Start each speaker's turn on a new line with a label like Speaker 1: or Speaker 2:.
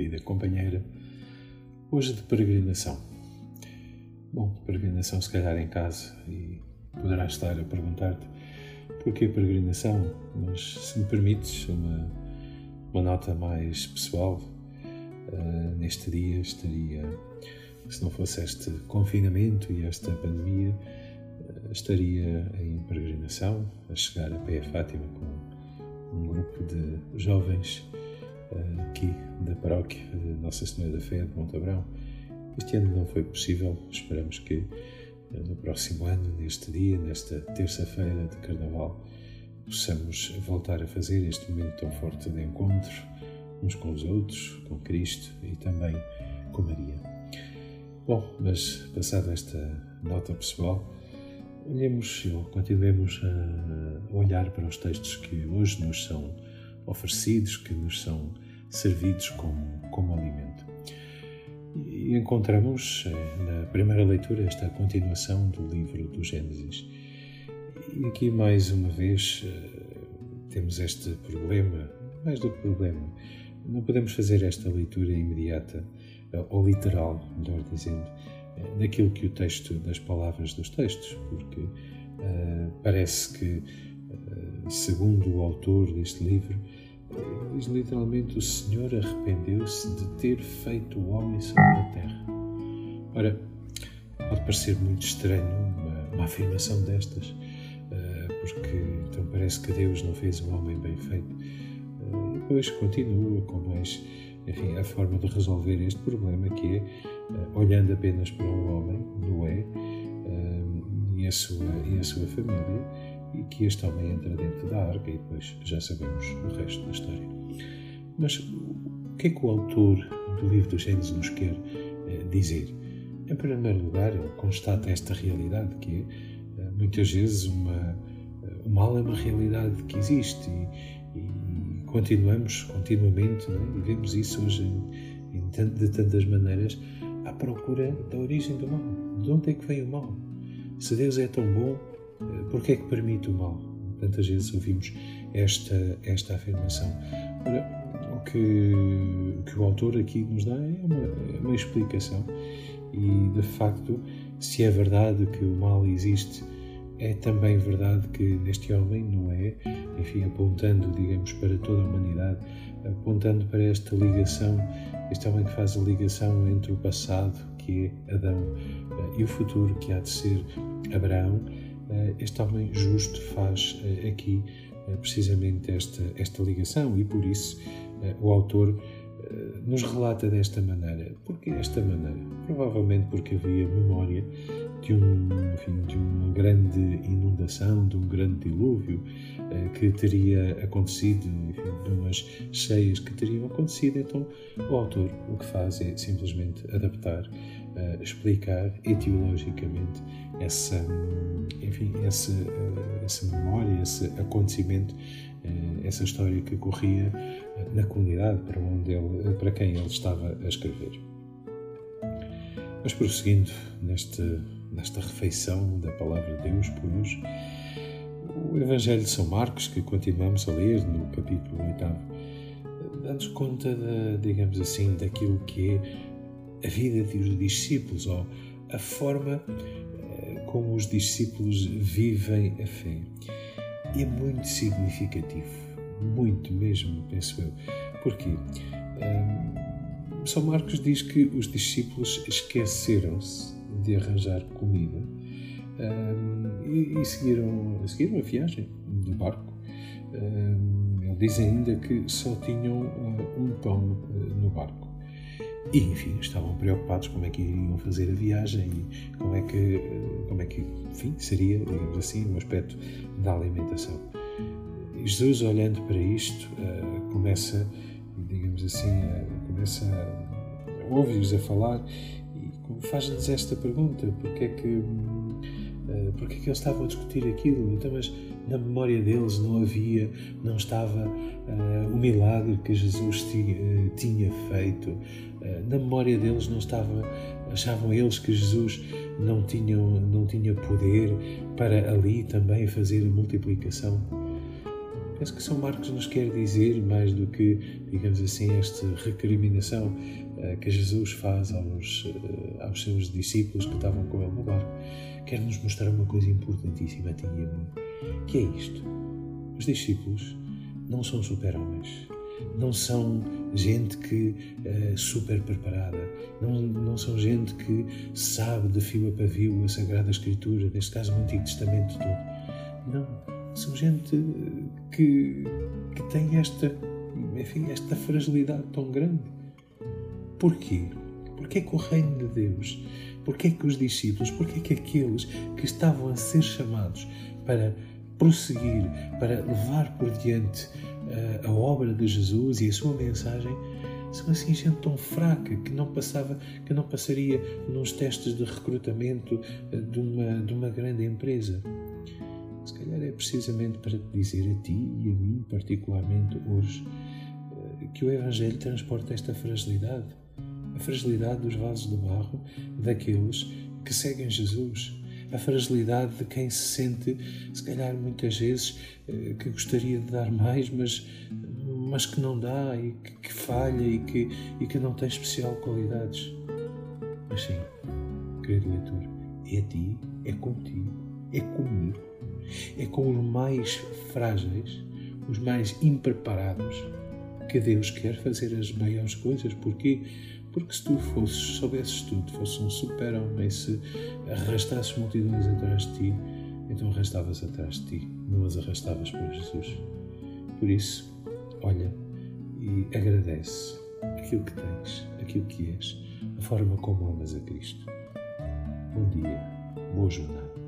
Speaker 1: querida companheira, hoje de peregrinação. Bom, de peregrinação se calhar em casa e poderás estar a perguntar-te porquê peregrinação, mas se me permites uma, uma nota mais pessoal, uh, neste dia estaria, se não fosse este confinamento e esta pandemia, uh, estaria em peregrinação, a chegar a pé a Fátima com um grupo de jovens uh, da paróquia de Nossa Senhora da Fé de Montabrão. Este ano não foi possível, esperamos que no próximo ano, neste dia, nesta terça-feira de Carnaval, possamos voltar a fazer este momento tão forte de encontro uns com os outros, com Cristo e também com Maria. Bom, mas passada esta nota pessoal, olhemos continuemos a olhar para os textos que hoje nos são oferecidos, que nos são servidos como, como alimento. E encontramos eh, na primeira leitura esta continuação do livro do Gênesis. E aqui, mais uma vez, eh, temos este problema, mais do que problema, não podemos fazer esta leitura imediata eh, ou literal, melhor dizendo, daquilo que o texto, das palavras dos textos, porque uh, parece que, uh, segundo o autor deste livro, Diz literalmente: O Senhor arrependeu-se de ter feito o homem sobre a terra. Ora, pode parecer muito estranho uma, uma afirmação destas, eh, porque então parece que Deus não fez o homem bem feito. Eh, e depois continua com mais, enfim, a forma de resolver este problema, que é eh, olhando apenas para o homem, Noé, e a sua, e a sua família e que este homem entra dentro da arca e depois já sabemos o resto da história. Mas o que é que o autor do livro dos Gênesis nos quer eh, dizer? Em primeiro lugar, ele constata esta realidade que é, eh, muitas vezes uma, o mal é uma realidade que existe e, e continuamos continuamente, é? e vemos isso hoje em, em, de tantas maneiras, à procura da origem do mal. De onde é que vem o mal? Se Deus é tão bom, Porquê é que permite o mal? Tantas vezes ouvimos esta, esta afirmação. Ora, o que, que o autor aqui nos dá é uma, é uma explicação e, de facto, se é verdade que o mal existe, é também verdade que neste homem, não é? Enfim, apontando, digamos, para toda a humanidade, apontando para esta ligação, este homem que faz a ligação entre o passado, que é Adão, e o futuro, que há de ser Abraão, eh, este homem justo faz eh, aqui eh, precisamente esta, esta ligação e por isso o autor nos relata desta maneira. Porque esta maneira? Provavelmente porque havia memória de, um, enfim, de uma grande inundação, de um grande dilúvio que teria acontecido, enfim, de umas cheias que teriam acontecido. Então, o autor o que faz é simplesmente adaptar, explicar etiologicamente essa, enfim, essa, eh, essa memória, esse acontecimento, eh, essa história que corria eh, na comunidade para, onde ele, para quem ele estava a escrever. Mas prosseguindo neste, nesta refeição da Palavra de Deus por hoje, o Evangelho de São Marcos, que continuamos a ler no capítulo 8, dá-nos conta, de, digamos assim, daquilo que é a vida dos discípulos, ou a forma como os discípulos vivem a fé. E é muito significativo, muito mesmo, penso eu. Porquê? Um, São Marcos diz que os discípulos esqueceram-se de arranjar comida um, e, e, seguiram, seguiram a viagem do barco. Um, ele diz ainda que só tinham uh, um pão uh, no barco. E, enfim, estavam preocupados como é que iriam fazer a viagem e como é que, como é que enfim, seria, digamos assim, um aspecto da alimentação. Jesus, olhando para isto, uh, começa, digamos assim, começa a ouvir-os a falar e faz-nos esta pergunta: porquê é que, uh, porquê é que eles estavam a discutir aquilo? Então, mas na memória deles não havia, não estava uh, o milagre que Jesus tinha, uh, tinha feito. Uh, na memória deles não estava, achavam eles que Jesus não tinha, não tinha poder para ali também fazer a multiplicação. Penso que São Marcos nos quer dizer mais do que, digamos assim, esta recriminação uh, que Jesus faz aos, uh, aos seus discípulos que estavam com ele no barco. Quer nos mostrar uma coisa importantíssima a ti e a mim, que é isto. Os discípulos não são super-homens, não são gente que é super preparada, não, não são gente que sabe de fio a pavio a Sagrada Escritura, neste caso o Antigo Testamento todo. Não, são gente que, que tem esta, enfim, esta fragilidade tão grande. Porquê? Porquê é que o reino de Deus, porquê é que os discípulos, porquê é que aqueles que estavam a ser chamados para prosseguir, para levar por diante uh, a obra de Jesus e a sua mensagem, são assim gente tão fraca que não passava, que não passaria nos testes de recrutamento uh, de uma, de uma grande empresa. Se calhar é precisamente para te dizer a ti e a mim, particularmente hoje, uh, que o Evangelho transporta esta fragilidade, a fragilidade dos vasos de barro daqueles que seguem Jesus. A fragilidade de quem se sente, se calhar muitas vezes, eh, que gostaria de dar mais, mas, mas que não dá e que, que falha e que, e que não tem especial qualidades. Mas sim, querido leitor, é a ti, é contigo, é comigo, é com os mais frágeis, os mais impreparados, que Deus quer fazer as maiores coisas. Porquê? Porque se tu fosses, soubesses tudo, fosses um super-homem, se arrastasses multidões atrás de ti, então arrastavas atrás de ti, não as arrastavas para Jesus. Por isso, olha e agradece aquilo que tens, aquilo que és, a forma como amas a Cristo. Bom dia, boa jornada.